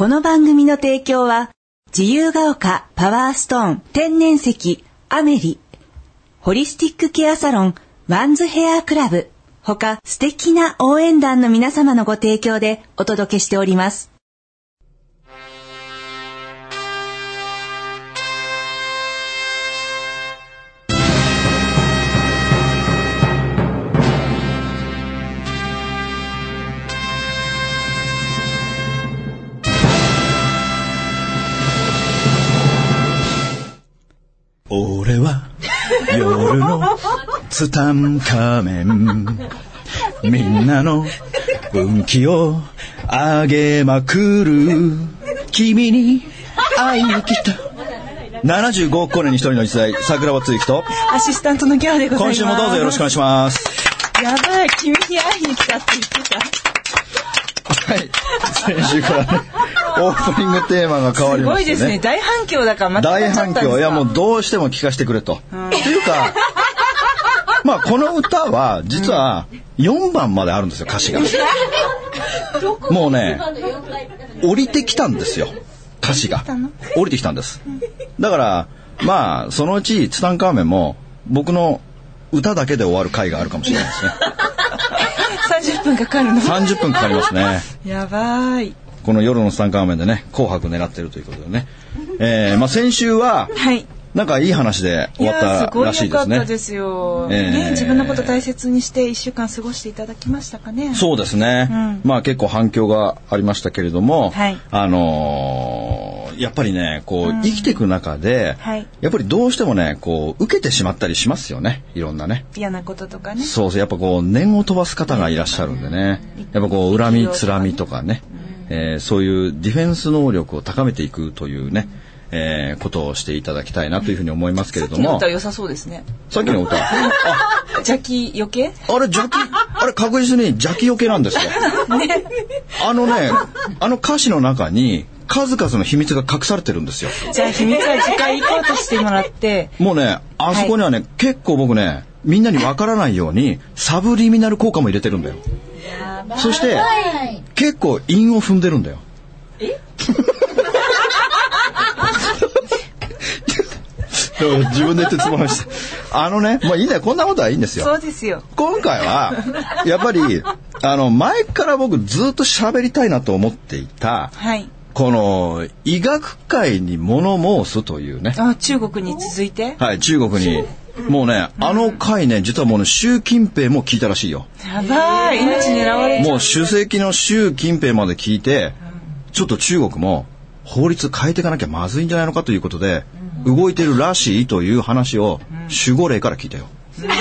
この番組の提供は、自由が丘パワーストーン天然石アメリ、ホリスティックケアサロンワンズヘアクラブ、他素敵な応援団の皆様のご提供でお届けしております。夜のツタンカーメン。みんなの運気を上げまくる。君に会いに来た。75億光年に一人の一代桜庭つゆきと。アシスタントのギャオでございます。今週もどうぞよろしくお願いします。やばい、君に会いに来たって言ってた。はい。先週からねオープニングテーマが変わりすましてねごいですね。大反響だからまた大反響いやもうどうしても聞かせてくれと。っていうかまあこの歌は実は4番まであるんですよ歌詞が。もうね降りてきたんですよ歌詞が降りてきたんです。だからまあそのうちツタンカーメンも僕の歌だけで終わる回があるかもしれないですね。30分かかるの？30分かかりますね。やばい。この夜のツタンカーメンでね紅白狙ってるということでね。えー、まあ先週ははい。なんかいい話で終わったらしいですね。すごい良かった。ですよ、ええね自分のこと大切にして一週間過ごしていただきましたかね。そうですね、うん。まあ結構反響がありましたけれども、はい。あのーやっぱりねこう、生きていく中で、はい。やっぱりどうしてもねこう受けてしまったりしますよね。いろんなね。嫌なこととかね。そうそう。やっぱこう念を飛ばす方がいらっしゃるんでね。やっぱこう恨みつらみとかね、えーそういうディフェンス能力を高めていくというね、えーことをしていただきたいなというふうに思いますけれども。さっきの歌良さそうですね。さっきの歌？あ 邪気余計あれ邪気？あれ確実に邪気よけなんですよ。あのね、あの歌詞の中に数々の秘密が隠されてるんですよ。じゃあ秘密は次回行こうとしてもらって。もうね、あそこにはね、結構僕ね、みんなにわからないようにサブリミナル効果も入れてるんだよ。そして結構韻を踏んでるんだよ。え？自分で言ってつまました。あのね、もういいんだよ。こんなことはいいんですよ。そうですよ今回はやっぱりあの前から僕ずっと喋りたいなと思っていたはいこの医学界に物申すというね、あ中国に続いて？はい、中国にもうねあの回ね実はもうね習近平も聞いたらしいよ。やばい。命狙われもう主席の習近平まで聞いてちょっと中国も法律変えていかなきゃまずいんじゃないのかということで動いてるらしいという話を守護霊から聞いたよ。昨日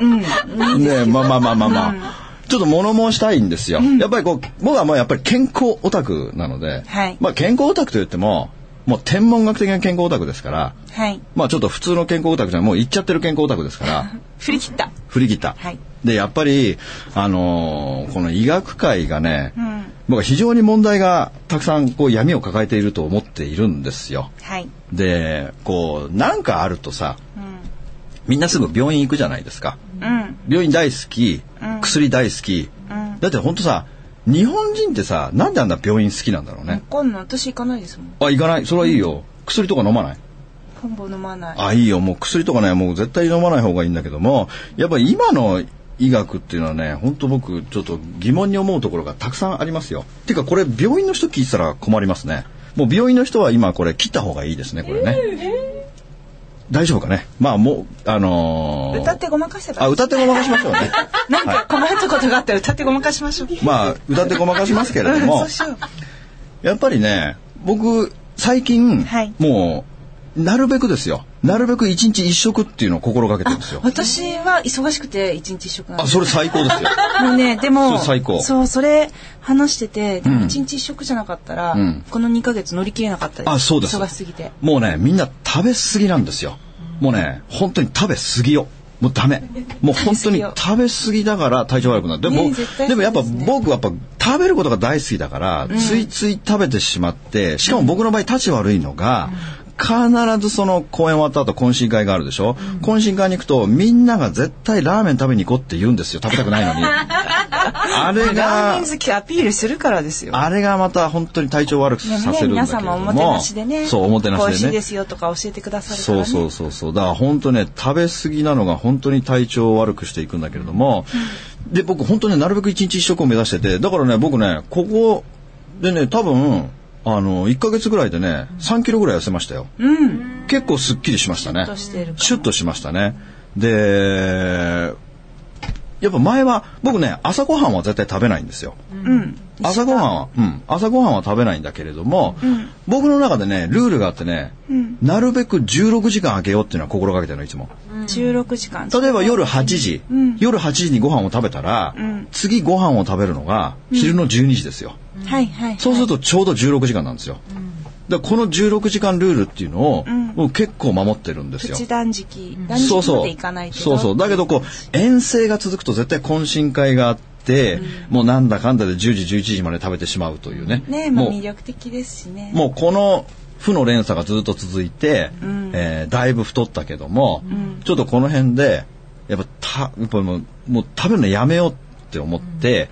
ねまあまあまあまあまあ。ちょっと物申したいんですよ。やっぱりこう、僕はもうやっぱり健康オタクなので、はい。まあ健康オタクと言っても、もう天文学的な健康オタクですから、はい。まあちょっと普通の健康オタクじゃもう行っちゃってる健康オタクですから、振り切った。振り切った。はい。で、やっぱり、あのーこの医学界がね、ん。僕は非常に問題がたくさんこう闇を抱えていると思っているんですよ。はい。で、こう、なんかあるとさ、みんなすぐ病院行くじゃないですか。うん。病院大好き、薬大好き、だって本当さ日本人ってさなんであんな病院好きなんだろうね、わかんない。私行かないですもん。あ行かない？それはいいよ、薬とか飲まない？ほぼ飲まない。あいいよ。もう薬とかねもう絶対飲まない方がいいんだけどもやっぱり今の医学っていうのはね本当僕ちょっと疑問に思うところがたくさんありますよ。ていうかこれ病院の人聞いてたら困りますね。もう病院の人は今これ切った方がいいですねこれね、大丈夫かね？まあもうあのー歌ってごまかせばあ歌ってごまかしましょうね。なんか困ったことがあったら歌ってごまかしましょう。まあ歌ってごまかしますけれども。やっぱりね僕最近、はい。もうなるべくですよ。なるべく一日一食っていうのを心がけてるんですよ。私は忙しくて一日一食あそれ最高ですよ。もうねでもそれ最高。そうそれ話しててでうん。も一日一食じゃなかったら、うん。この2ヶ月乗り切れなかったです。あそうです。忙しすぎて。もうねみんな食べ過ぎなんですよ。もうね本当に食べ過ぎよ。もうダメ。もう本当に食べ過ぎだから体調悪くなる。でも、ね絶対でもやっぱ僕はやっぱ食べることが大好きだから、ついつい食べてしまってしかも僕の場合立ち悪いのが、必ずその公演終わった後懇親会があるでしょ、うん、懇親会に行くとみんなが絶対ラーメン食べに行こうって言うんですよ食べたくないのに。あれがラーメン好きアピールするからですよ。あれがまた本当に体調悪くさせるんだけれども、ね、皆様おもてなしでねそうおもてなしでね。美味しいですよとか教えてくださるから、ね、そうそうそうそう。だから本当ね食べ過ぎなのが本当に体調を悪くしていくんだけれども、うん、で僕本当ねなるべく一日一食を目指しててだからね僕ねここでね多分あの1か月ぐらいでね3キロぐらい痩せましたよ、うん、結構すっきりしましたね。シュッとしましたね。でやっぱ前は僕ね朝ごはんは絶対食べないんですよ、うん、朝ごはんは、うん、朝ごはんは食べないんだけれども、うん、僕の中でねルールがあってね、うん、なるべく16時間空けようっていうのは心がけてるのいつも、16時間。例えば夜8時、夜8時にご飯を食べたら、次ご飯を食べるのが昼の12時ですよ、はいはい、はい、そうするとちょうど16時間なんですよ、でこの16時間ルールっていうのを、もう結構守ってるんですよ。断食。断食までいかないけどそうそう。だけどこう、遠征が続くと絶対懇親会があって、うん、もうなんだかんだで10時、11時まで食べてしまうというね。ねまあ魅力的ですしね。もうこの負の連鎖がずっと続いて、うん、えー、だいぶ太ったけども、うん、ちょっとこの辺で、やっぱた、やっぱもうもう食べるのやめようって思って、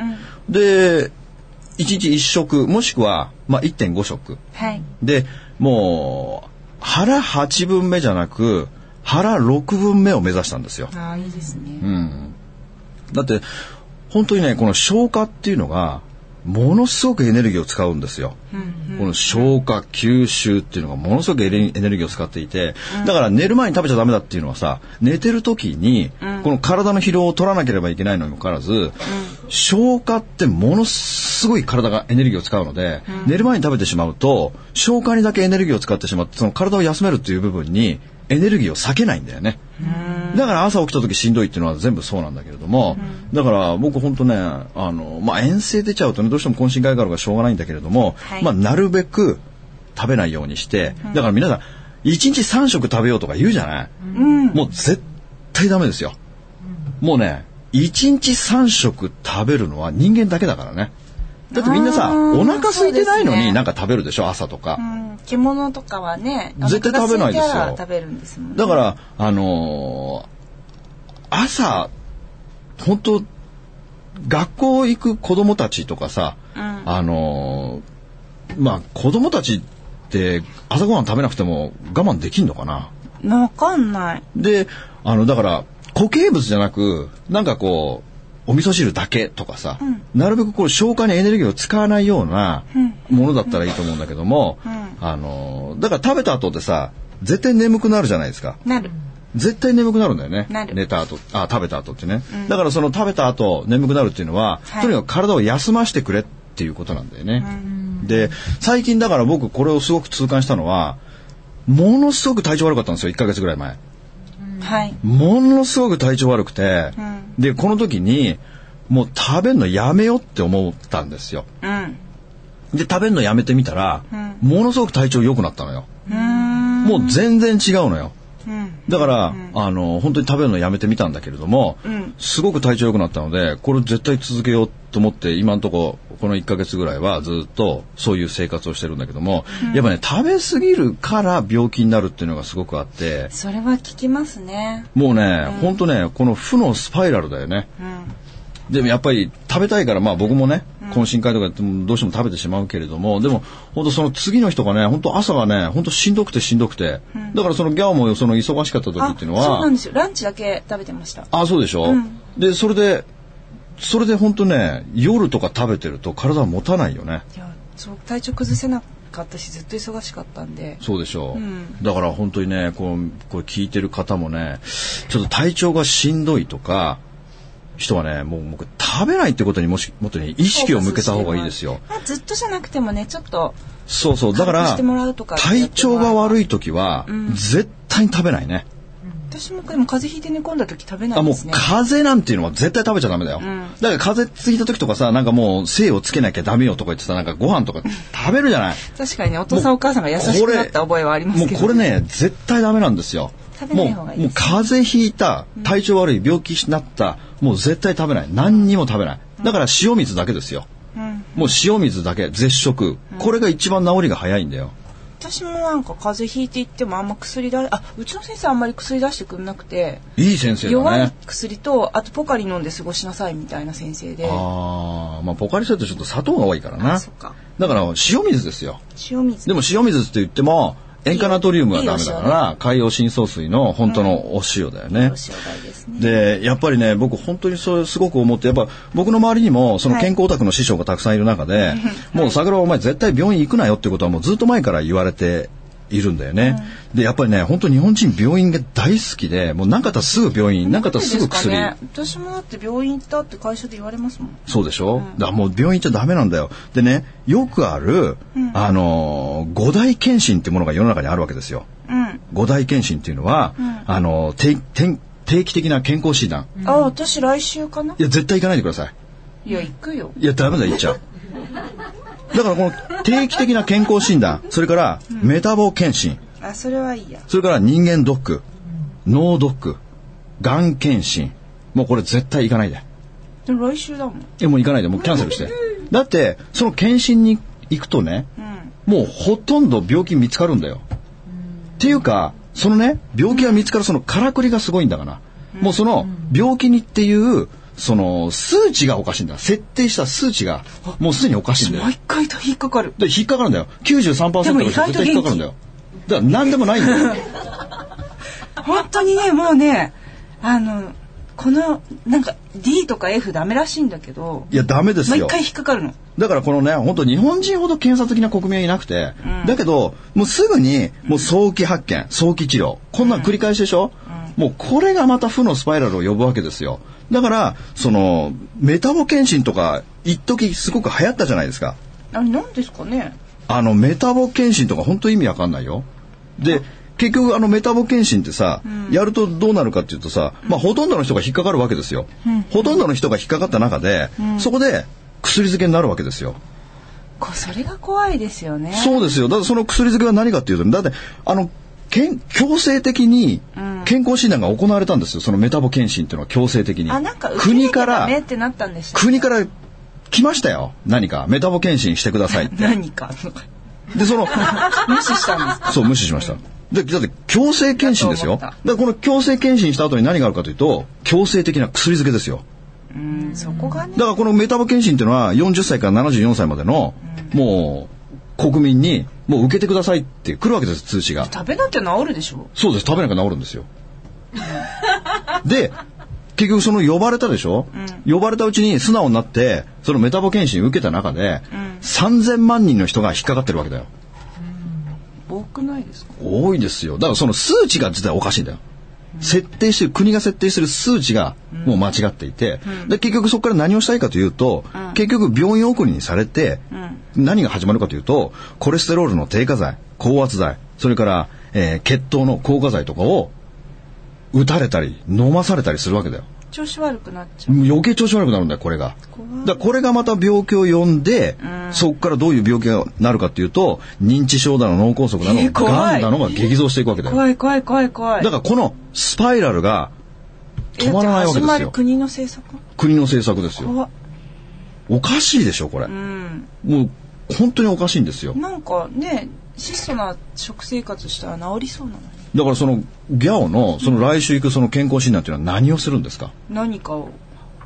で、1日1食もしくは、まあ、1.5食、はい、でもう腹8分目じゃなく腹6分目を目指したんですよ。あいいですね、うん、だって本当にねこの消化っていうのがものすごくエネルギーを使うんですよ。うんうん、この消化吸収っていうのがものすごくエネルギーを使っていて、うん、だから寝る前に食べちゃダメだっていうのはさ寝てる時にこの体の疲労を取らなければいけないのにもかかわらず、うん、消化ってものすごい体がエネルギーを使うので、寝る前に食べてしまうと消化にだけエネルギーを使ってしまってその体を休めるっていう部分にエネルギーを避けないんだよね。だから朝起きた時しんどいっていうのは全部そうなんだけれども、だから僕本当ね、あの、まあ、遠征出ちゃうとね、どうしても懇親会があるからしょうがないんだけれども、はい、まあ、なるべく食べないようにして、だから皆さん、1日3食食べようとか言うじゃない、うん、もう絶対ダメですよ。もうね、1日3食食べるのは人間だけだからね。だってみんなさお腹空いてないのになんか食べるでしょ？朝とか、うん、獣とかはね絶対食べないですよ。食べるんですもん、ね、だからあのー、朝本当学校行く子供たちとかさ、うん、あのー、まあ子供たちって朝ごはん食べなくても我慢できんのかな？わかんない。であのだから固形物じゃなくなんかこうお味噌汁だけとかさ、うん、なるべくこう消化にエネルギーを使わないようなものだったらいいと思うんだけども、うん、あのだから食べた後ってさ絶対眠くなるじゃないですか。なる。絶対眠くなるんだよね。寝た後、あ、食べた後ってね。うん、だからその食べた後眠くなるっていうのは、はい、とにかく体を休ませてくれっていうことなんだよね。で、最近だから僕これをすごく痛感したのは、ものすごく体調悪かったんですよ、1ヶ月ぐらい前。はい、ものすごく体調悪くて、うん、でこの時にもう食べるのやめようって思ったんですよ。うん、で食べるのやめてみたら、うん、ものすごく体調良くなったのよ。もう全然違うのよ。だから、あの本当に食べるのやめてみたんだけれども、すごく体調良くなったのでこれ絶対続けようと思って今のところこの1ヶ月ぐらいはずっとそういう生活をしてるんだけども、やっぱね食べ過ぎるから病気になるっていうのがすごくあってそれは効きますね。もうね、うん、本当ねこの負のスパイラルだよね、でもやっぱり食べたいからまあ僕もね懇親会とかやってもどうしても食べてしまうけれどもでも本当その次の人がね本当朝がね本当しんどくてしんどくて、うん、だからそのギャオもその忙しかった時っていうのはそうなんですよ。ランチだけ食べてました。あそうでしょ、うん、でそれでそれで本当ね夜とか食べてると体は持たないよね。いやそう体調崩せなかったしずっと忙しかったんで。そうでしょう、うん、だから本当にねこうこれ聞いてる方もねちょっと体調がしんどいとか人はねもう僕食べないってことにもしもっとね意識を向けた方がいいですよ。まあ、ずっとじゃなくてもねちょっとそうそうだから体調が悪い時は、絶対に食べないね。私もでも風邪ひいて寝込んだ時食べないですね。あもう風邪なんていうのは絶対食べちゃダメだよ。うん、だから風邪ついた時とかさなんかもう精をつけなきゃダメよとか言ってさなんかご飯とか食べるじゃない。確かにねお父さんお母さんが優しくなった覚えはありますけど、ね、もうこれね絶対ダメなんですよ。もうもう風邪ひいた体調悪い病気になった、もう絶対食べない。何にも食べない。だから塩水だけですよ、もう塩水だけ絶食。これが一番治りが早いんだよ。私もなんか風邪ひいていってもあんま薬だあうちの先生あんまり薬出してくんなくていい先生だ弱いね。薬とあとポカリ飲んで過ごしなさいみたいな先生で。ああ、まあポカリスエットちょっと砂糖が多いからな。そっか。だから塩水ですよ。塩水。でも塩水って言っても塩。化ナトリウムはダメだから海洋深層水の本当のお塩だよね。お塩代ですね。でやっぱりね僕本当にそれすごく思ってやっぱ僕の周りにもその健康オタクの師匠がたくさんいる中で、もう桜お前絶対病院行くなよってことはもうずっと前から言われているんだよね、でやっぱりね本当日本人病院が大好きでもう何かあったらすぐ病院何かあったらすぐ薬、ね、私もだって病院行ったって会社で言われますもん。そうでしょ、だからもう病院行っちゃダメなんだよ。でねよくある、あのー五大検診ってものが世の中にあるわけですよ。うん。五大検診っていうのは、あの定定定期的な健康診断。あ私来週かな？いや絶対行かないでください。いや行くよ。いや、ダメだ、言っちゃう。だからこの定期的な健康診断、それからメタボ検診、あそれはいいや。それから人間ドック、脳ドック、がん検診。もうこれ絶対行かないで。でも来週だもん。いや、もう行かないで、もうキャンセルして。だって、その検診に行くとね、もうほとんど病気見つかるんだよ。っていうか、そのね、病気が見つかるそのからくりがすごいんだから。もうその病気にっていう、その数値がおかしいんだ。設定した数値が、もうすでにおかしいんだよ。毎回と引っかかるで、引っかかるんだよ。93%でも意の人絶外と元気対引っかかるんだよ。だから何でもないんだよ。本当にねもうねあのこのなんか D とか F ダメらしいんだけどいや、ダメですよ。毎回引っかかるのだからこのね、本当日本人ほど検査的な国民はいなくて、だけど、もうすぐに、もう早期発見、早期治療。こんなん繰り返しでしょ、もうこれがまた負のスパイラルを呼ぶわけですよ。だから、その、メタボ検診とか、一時すごく流行ったじゃないですか。あなんですかねあの、メタボ検診とか本当意味わかんないよ。で、結局あのメタボ検診ってさ、やるとどうなるかっていうとさ、まあほとんどの人が引っかかるわけですよ。ほとんどの人が引っかかった中で、そこで薬漬けになるわけですよ。こそれが怖いですよねそうですよ。だからその薬漬けは何かっていうと、だって、あの、けん強制的に健康診断が行われたんですよ。そのメタボ検診っていうのは強制的に。あなんか受け国からメってなったんでした国から来ましたよ。何か。メタボ検診してくださいって。何かで、その、無視したんですか？そう、無視しました。で、だって強制検診ですよ。だからこの強制検診した後に何があるかというと、強制的な薬漬けですよ。うんそこがねだからこのメタボ検診っていうのは40歳から74歳までの、もう、国民に、もう受けてくださいって来るわけです、通知が。食べなきゃ治るでしょそうです、食べなきゃ治るんですよ。で、結局その呼ばれたでしょ、呼ばれたうちに素直になって、そのメタボ検診受けた中で、3000万人の人が引っかかってるわけだよ。多くないですか？多いですよ。だからその数値が実はおかしいんだよ。設定してる、国が設定してる数値がもう間違っていて、で結局そこから何をしたいかというと、結局病院送りにされて、何が始まるかというと、コレステロールの低下剤、高圧剤、それから、えー血糖の硬化剤とかを打たれたり、飲まされたりするわけだよ。調子悪くなっちゃう余計調子悪くなるんだよ、これが。だこれがまた病気を呼んで、そこからどういう病気がなるかっていうと、認知症だの、脳梗塞だの、えー怖い癌だのが激増していくわけだよ。怖い怖い怖い怖いだからこのスパイラルが止まらないわけですよ。国の政策？国の政策ですよ。おかしいでしょ、これ。うんもう、本当におかしいんですよ。なんかね質素な食生活したら治りそうなのにだからその、ギャオの、その来週行くその健康診断っていうのは何をするんですか？何かを。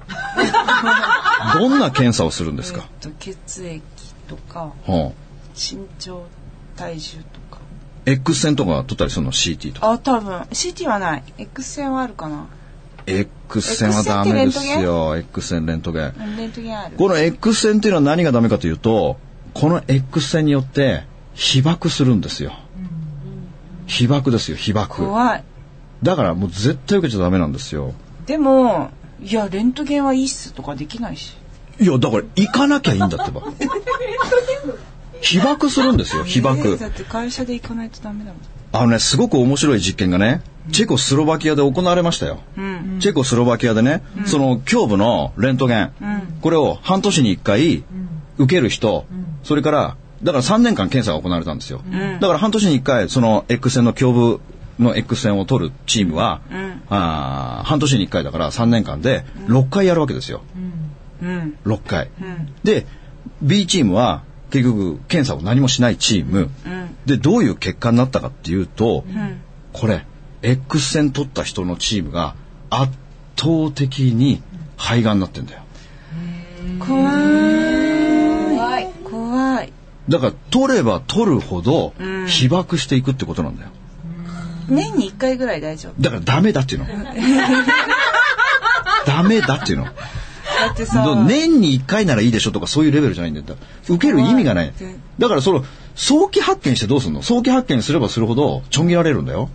どんな検査をするんですか、えっと血液とかはあ、身長体重とか。X 線とか撮ったりするの？CT とか。あ多分。CT はない。X 線はあるかな。X 線はダメですよ。X 線レントゲン？うんレントゲンある。この X 線っていうのは何がダメかというと、この X 線によって被爆するんですよ。被爆ですよ、被爆。怖いだからもう絶対受けちゃダメなんですよ。でもいやレントゲンはいいっすとかできないしいや、だから行かなきゃいいんだってば。被爆するんですよ、被え爆ー。だって会社で行かないとダメだもんあのね、すごく面白い実験がね、チェコスロバキアで行われましたよ。うんチェコスロバキアでね、その胸部のレントゲン、これを半年に1回受ける人、それから、だから3年間検査が行われたんですよ。だから半年に1回、その X 線の胸部の X 線を取るチームは、あー半年に1回だから3年間で6回やるわけですよ。うん。6回。うん。で、B チームは結局検査を何もしないチーム、でどういう結果になったかっていうと、これ X 線取った人のチームが圧倒的に肺がんになってんだよ。怖いだから取れば取るほど被爆していくってことなんだよ。年に1回ぐらい大丈夫。だからダメだっていうの。ダメだっていうの。だってさ。年に1回ならいいでしょとかそういうレベルじゃないんだよ。受ける意味がない。だからその、早期発見してどうすんの？早期発見すればするほど、ちょん切られるんだよ。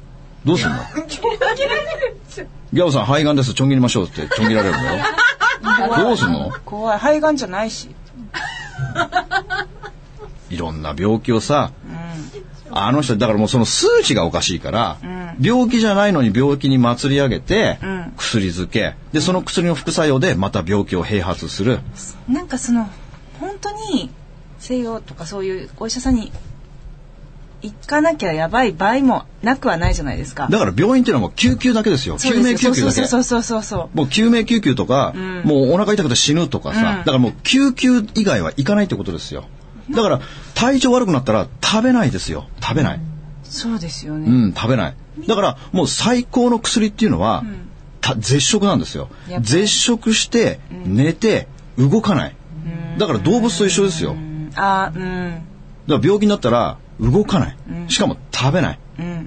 どうすんの？ギャオさん肺がんです、ちょん切りましょうってちょん切られるんだよ。どうすんの？怖い。肺がんじゃないしいろんな病気をさ、あの人、だからもうその数値がおかしいから、病気じゃないのに病気に祭り上げて、薬漬け、で、その薬の副作用でまた病気を併発する。なんかその本当に西洋とかそういうお医者さんに行かなきゃやばい場合もなくはないじゃないですか。だから病院っていうのはもう救急だけですよ。救命救急だけ。そうそうそうそうそうもう救命救急とか、もうお腹痛くて死ぬとかさ、だからもう救急以外は行かないってことですよ。だから体調悪くなったら食べないですよ。食べない。そうですよね。うん、食べない。だからもう最高の薬っていうのは、た絶食なんですよ絶食して、寝て、動かない。だから動物と一緒ですよ。うんあーうんだから病気になったら動かない。しかも食べない。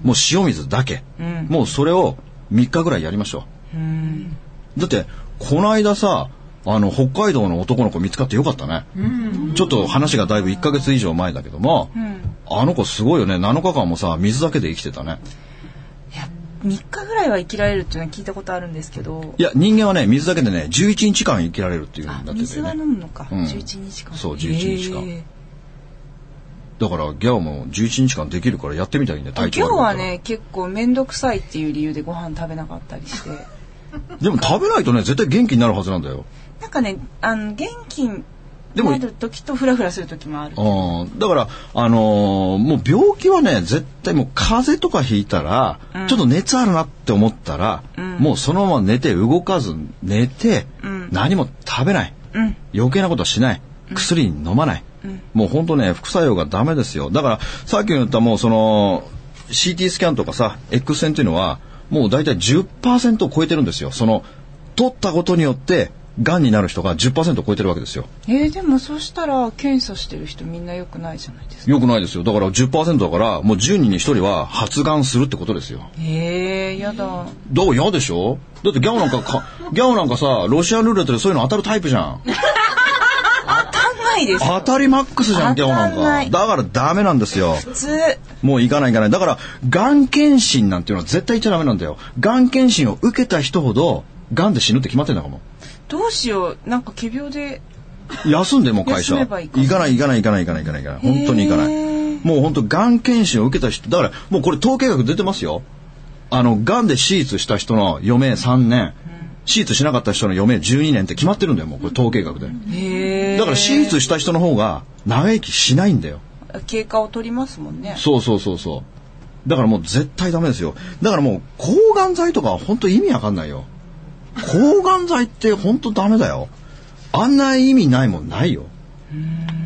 もう塩水だけ。もうそれを3日ぐらいやりましょう。だって、この間さ、あの、北海道の男の子見つかってよかったね。ちょっと話がだいぶ1ヶ月以上前だけども、あの子すごいよね。7日間もさ、水だけで生きてたね。いや3日ぐらいは生きられるっていうのは聞いたことあるんですけどいや、人間はね、水だけでね、11日間生きられるっていう風あになって水は。飲むのか、うん11日間そう11日間だから、ギャオも11日間できるからやってみたらいいね、体調今日悪かったらはね結構面倒くさいっていう理由でご飯食べなかったりして でも食べないとね、絶対元気になるはずなんだよ。なんかねあの元気にでもなる時とフラフラする時もあるうんだから、あのーもう病気はね、絶対もう風邪とかひいたら、ちょっと熱あるなって思ったら、もうそのまま寝て動かず寝て、何も食べない、うん余計なことはしない。薬飲まない。もう本当ね、副作用がダメですよ。だから、さっき言ったもうその、CT スキャンとかさ、X 線っていうのは、もう大体10%を超えてるんですよ。その、取ったことによって、癌になる人が10%を超えてるわけですよ。えー、でもそしたら検査してる人みんな良くないじゃないですかよくないですよ。だから10%だから、もう10人に1人は発がんするってことですよ。えー、やだどう？嫌でしょ？だってギャオなんかか、ギャオなんかさ、ロシアンルーレットでそういうの当たるタイプじゃん。当たんないです当たりマックスじゃん、ギャオなんか。だからダメなんですよ。普通もう行かない行かない。だから、がん検診なんていうのは絶対言っちゃダメなんだよ。がん検診を受けた人ほど、がんで死ぬって決まってんだからもどうしようなんか仮病でう。休んでもう会社。行かない行かない行かない行かない行かない行かない。本当に行かない。もう本当がん検診を受けた人、だからもうこれ統計学出てますよ。あの、がんで手術した人の余命3年、手術しなかった人の余命12年って決まってるんだよ、もうこれ統計学で。だから手術した人の方が長生きしないんだよ。経過を取りますもんねそうそうそうそう。だからもう絶対ダメですよ。だからもう抗がん剤とかは本当意味わかんないよ。抗がん剤って本当ダメだよ。あんな意味ないもんないよ。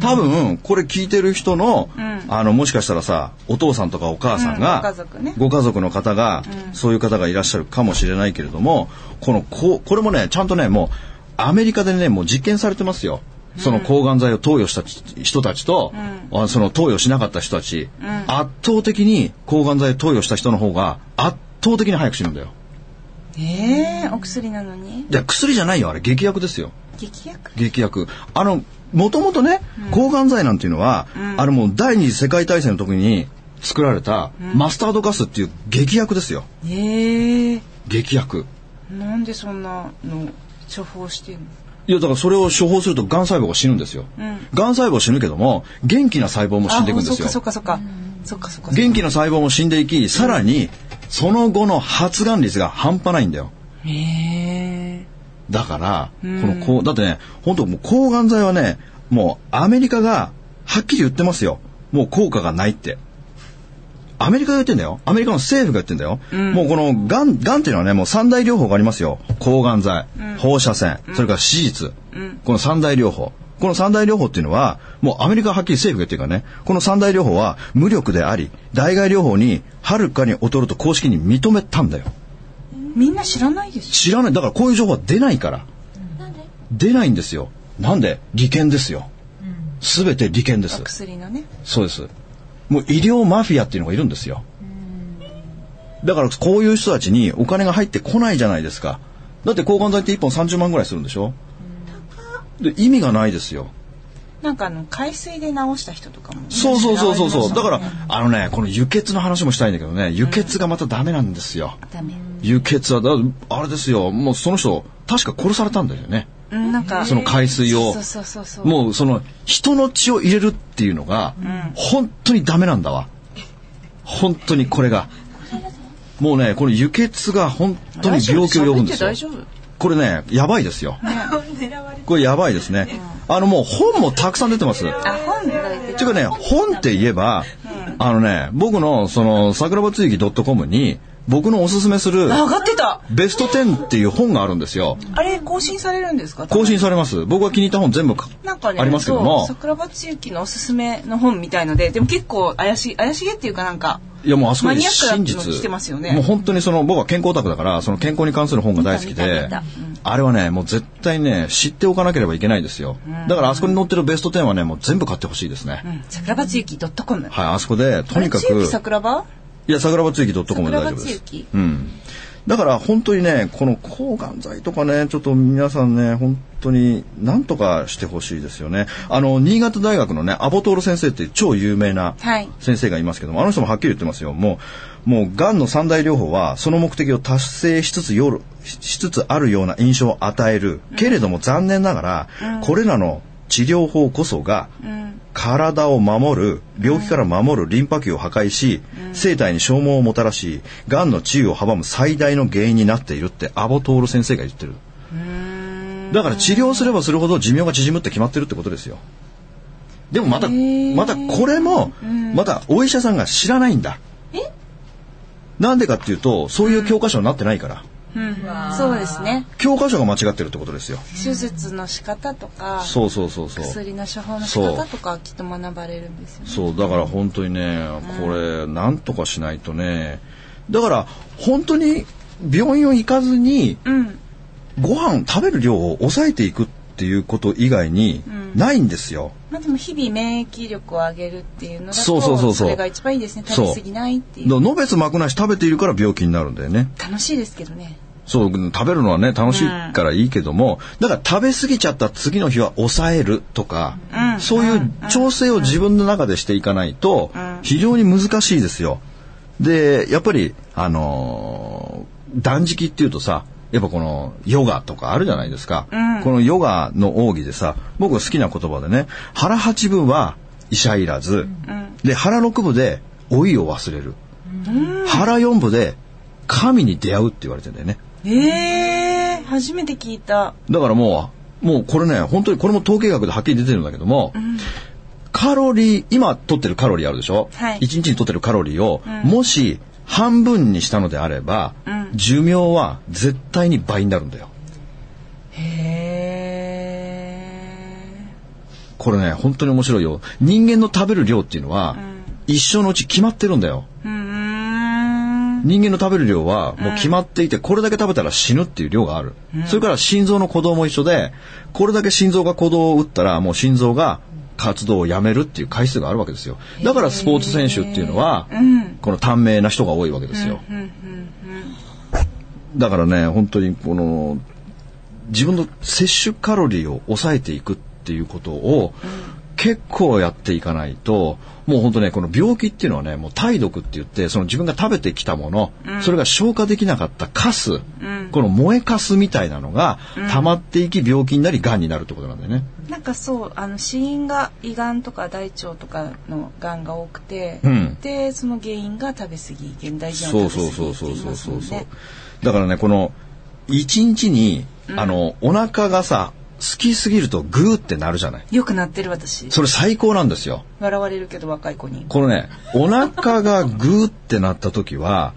多分これ聞いてる人の、あのもしかしたらさお父さんとかお母さんが、うんご家族ねご家族の方が、そういう方がいらっしゃるかもしれないけれどもこのここれもねちゃんとねもうアメリカでねもう実験されてますよ。その抗がん剤を投与した人たちと、あその投与しなかった人たち、圧倒的に抗がん剤を投与した人の方が圧倒的に早く死ぬんだよ。えー、お薬なのに？いや薬じゃないよ。あれ劇薬ですよ。劇薬？劇薬。あのもともとね、抗がん剤なんていうのは、あのもう第二次世界大戦の時に作られたマスタードガスっていう劇薬ですよ。えー、劇薬。なんでそんなの処方してんの？いやだからそれを処方するとがん細胞が死ぬんですよ、がん細胞死ぬけども元気な細胞も死んでいくんですよ。あそっかそっか。そっかそっかそっか。元気な細胞も死んでいきさらにその後の発がん率が半端ないんだよへえだから、このこう、だってね、本当もう抗がん剤はね、もうアメリカがはっきり言ってますよ。もう効果がないって。アメリカが言ってんだよ。アメリカの政府が言ってんだよ。もうこのがん、がんっていうのはね、もう三大療法がありますよ。抗がん剤、放射線、それから手術。この三大療法。ここの三大療法っていうのは、もうアメリカははっきり政府が言ってるからね、この三大療法は無力であり、代替療法にはるかに劣ると公式に認めたんだよ。みんな知らないでし知らない。だからこういう情報は出ないから。出ないんですよ。なんで？利権ですよ。すべて利権ですょ。。薬のね。そうです。もう医療マフィアっていうのがいるんですよ。だからこういう人たちにお金が入ってこないじゃないですか。だって抗がん剤って1本30万ぐらいするんでしょ？で意味がないですよ。なんかあの海水で治した人とかも、そうそうそうそうそう。だからね、あのね、この輸血の話もしたいんだけどね、輸血がまたダメなんですよ。ダメ。輸血はだ、あれですよ、もうその人、確か殺されたんだよね。うん、なんかその海水を。もうその人の血を入れるっていうのが、本当にダメなんだわ。本当にこれが。もうね、この輸血が本当に病気を呼ぶんですよ大。丈夫？これね、やばいですよ。これやばいですね。あのもう本もたくさん出てます。あ、本ていうかね、本って言えば、あのね、僕のその桜庭つゆき .com に僕のおすすめするあ、上がってた。ベスト10っていう本があるんですよ。あれ更新されるんですか？更新されます。僕が気に入った本全部かなんかね、ありますけども。桜庭つゆきのおすすめの本みたいので、でも結構怪しい、怪しげっていうかなんか、いやもうあそこにマニアックな真実。の来てますよね。もう本当にその僕は健康オタクだからその健康に関する本が大好きであれはねもう絶対ね知っておかなければいけないですよ。だからあそこに載ってるベスト10はねもう全部買ってほしいですね、うん、桜庭つゆき .com。はいあそこでとにかく桜庭？いや桜庭つゆき .com で大丈夫です。桜庭つゆきうん。だから本当にねこの抗がん剤とかねちょっと皆さんね本当に何とかしてほしいですよね。あの新潟大学のねアボトール先生っていう超有名なはい。先生がいますけども、あの人もはっきり言ってますよ。もう、もう、癌の三大療法は、その目的を達成しつつよる、ししつつあるような印象を与える。けれども残念ながら、これらの治療法こそが、うん。体を守る、病気から守るリンパ球を破壊し、生体に消耗をもたらし、癌の治癒を阻む最大の原因になっているってアボトール先生が言ってる。だから治療すればするほど寿命が縮むって決まってるってことですよ。でもまた、またこれも、またお医者さんが知らないんだ。なんでかっていうと、そういう教科書になってないから。うん。そうですね。教科書が間違ってるってことですよ。手術の仕方とか、そうそうそうそう。薬の処方の仕方とかはきっと学ばれるんですよね。そう、だから本当にね、これ、なんとかしないとね。だから、本当に病院を行かずに、うん。ご飯食べる量を抑えていくっていうこと以外にないんですよ。まあでも日々免疫力を上げるっていうのだと、そうそうそうそうれが一番いいですね。食べ過ぎないっていう。のべつ幕なし食べているから病気になるんだよね。楽しいですけどね。そう、食べるのはね、楽しいからいいけども、だから食べ過ぎちゃった次の日は抑えるとか、うんそういう調整を自分の中でしていかないと、非常に難しいですよ。で、やっぱり、あのー断食っていうとさ、やっぱこのヨガとかあるじゃないですか。うんこのヨガの奥義でさ、僕が好きな言葉でね、腹八分は医者いらず、で、腹六分で老いを忘れる。腹四分で神に出会うって言われてんだよね。ええー、初めて聞いた。だからもう、もうこれね、本当にこれも統計学ではっきり出てるんだけども、カロリー、今取ってるカロリーあるでしょ、はい一日に取ってるカロリーを、もし半分にしたのであれば、寿命は絶対に倍になるんだよ。へこれね、本当に面白いよ。人間の食べる量っていうのは、一生のうち決まってるんだよ。え。うーん。人間の食べる量はもう決まっていて、これだけ食べたら死ぬっていう量がある。それから心臓の鼓動も一緒で、これだけ心臓が鼓動を打ったら、もう心臓が活動をやめるっていう回数があるわけですよ。だからスポーツ選手っていうのは、この短命な人が多いわけですよ。だからね、本当にこの、自分の摂取カロリーを抑えていくっていうことを、結構やっていかないと、もう本当ね、この病気っていうのはね、もう体毒って言って、その自分が食べてきたもの、それが消化できなかったカス、この燃えカスみたいなのが溜まっていき病気になり癌になるってことなんだよね。なんかそうあの死因が胃がんとか大腸とかのがんが多くて、うん。でその原因が食べ過ぎ現代人は食べ過ぎって言いそうそうそうそうそうそう。だからね、この、一日に、あの、お腹がさ、好きすぎるとグーってなるじゃない。よくなってる私それ最高なんですよ。笑われるけど若い子にこのね、お腹がグーってなった時は、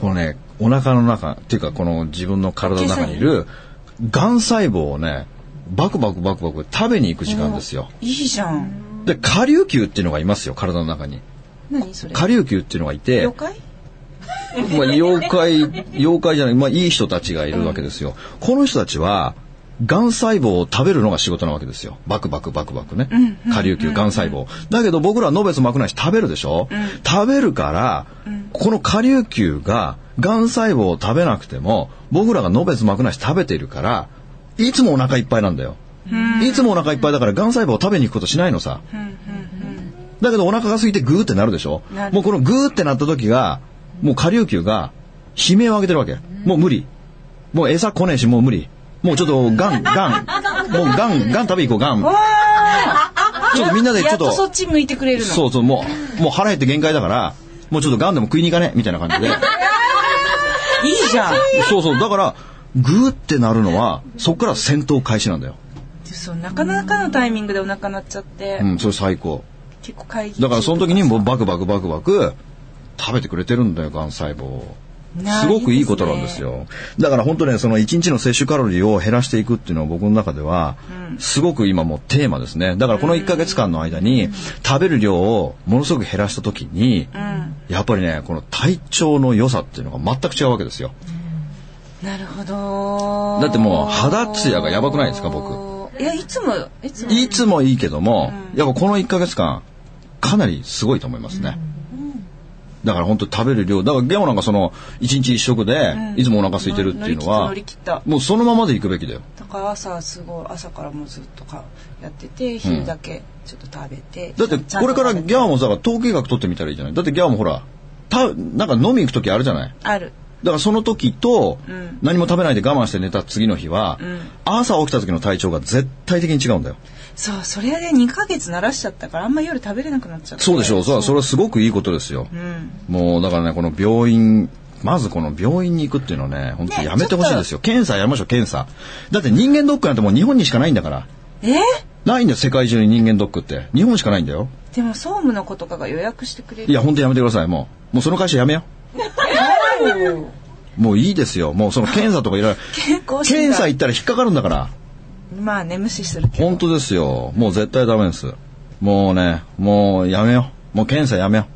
このね、お腹の中、っていうかこの自分の体の中にいる、癌細胞をね、バクバクバクバク食べに行く時間ですよ。いいじゃん。で、下流球っていうのがいますよ、体の中に。何それ？下流球っていうのがいて、妖怪？まあ、妖怪、妖怪じゃない、まあ、いい人たちがいるわけですよ。この人たちは、癌細胞を食べるのが仕事なわけですよ。バクバクバクバクね。下流球、癌細胞。だけど僕らはのべつ膜ないし食べるでしょ、食べるから、この下流球が癌細胞を食べなくても、僕らがのべつ膜ないし食べているから、いつもお腹いっぱいなんだよ。いつもお腹いっぱいだから癌細胞を食べに行くことしないのさ。だけどお腹が空いてグーってなるでしょ？もうこのグーってなった時が、もう下流球が悲鳴を上げてるわけ。もう無理。もう餌来ねえし、もう無理。もうちょっとガン、ガン、もうガン、ガン食べ行こう、ガン。ちょっとみんなでちょっとやっと、そっち向いてくれるの。そうそう、もう、もう腹減って限界だから、もうちょっとガンでも食いに行かねみたいな感じで。いいじゃん。そうそう、だから、グーってなるのは、そっから戦闘開始なんだよ。そうなかなかのタイミングでお腹鳴っちゃって、うん、それ最高。結構会議だからその時にもうバクバクバクバク食べてくれてるんだよ、がん細胞を。なすごくいいことなんですよ。だから本当ね、その1日の摂取カロリーを減らしていくっていうのは僕の中では、すごく今もうテーマですね。だからこの1ヶ月間の間に、食べる量をものすごく減らした時に、やっぱりね、この体調の良さっていうのが全く違うわけですよ。なるほど。だってもう肌ツヤがやばくないですか僕。いやいつもいつも。いつもいいけども、やっぱこの1ヶ月間、かなりすごいと思いますね。だから本当食べる量、だからゲモなんかその1日1食で、いつもお腹空いてるっていうのはもうそのままで行くべきだよ。ただから朝すごい朝からもうずっとかやってて昼だけちょっと食べて、だってこれからギャオもさ、統計学取ってみたらいいじゃない？だってギャオもほら、た、なんか飲み行く時あるじゃない？あるだからその時とん何も食べないで我慢して寝た次の日は、朝起きた時の体調が絶対的に違うんだよ。そうそれで2ヶ月慣らしちゃったからあんま夜食べれなくなっちゃってそうでしょう。それはそれはすごくいいことですよ。もうだからね、この病院、まずこの病院に行くっていうのはね、本当にやめてほしいですよ。検査やりましょう、検査。だって人間ドックなんてもう日本にしかないんだから。えないんだよ、世界中に人間ドックって。日本しかないんだよ。でも総務の子とかが予約してくれるいや、本当にやめてください、もう。もうその会社やめよう。もういいですよ。もうその検査とかいろいろ。検査行ったら引っかかるんだから。まあね無視するけど本当ですよ。もう絶対ダメです。もうね、もうやめよう。もう検査やめよ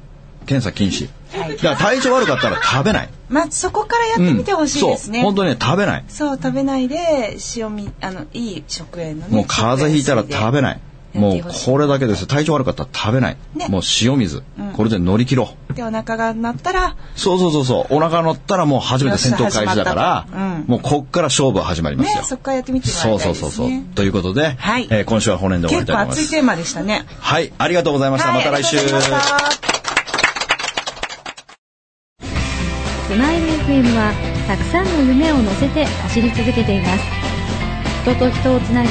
う。検査禁止。はいだから体調悪かったら食べない。まあそこからやってみてほしいですね、そう。本当にね、食べない。そう食べないで塩みあのいい食塩のねもう風邪ひいたら食べない。もうこれだけです。体調悪かったら食べない。ねもう塩水。これで乗り切ろう。でお腹が鳴ったらそうそうそうそう。お腹乗ったらもう初めて戦闘開始だから、うんもうこっから勝負は始まりますよ。ねそこからやってみてもらそいうたいですねそうそうそう。ということで、はいえー今週は骨で終わり結たいと思います。構熱いテーマでしたねはい、ありがとうございました。また来週。はいましたスマイル FM はたくさんの夢を乗せて走り続けています人と人をつなぎ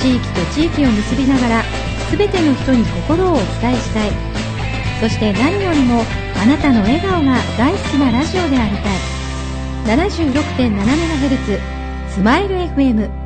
地域と地域を結びながら全ての人に心をお伝えしたい。そして何よりもあなたの笑顔が大好きなラジオでありたい。76.7MHz スマイル FM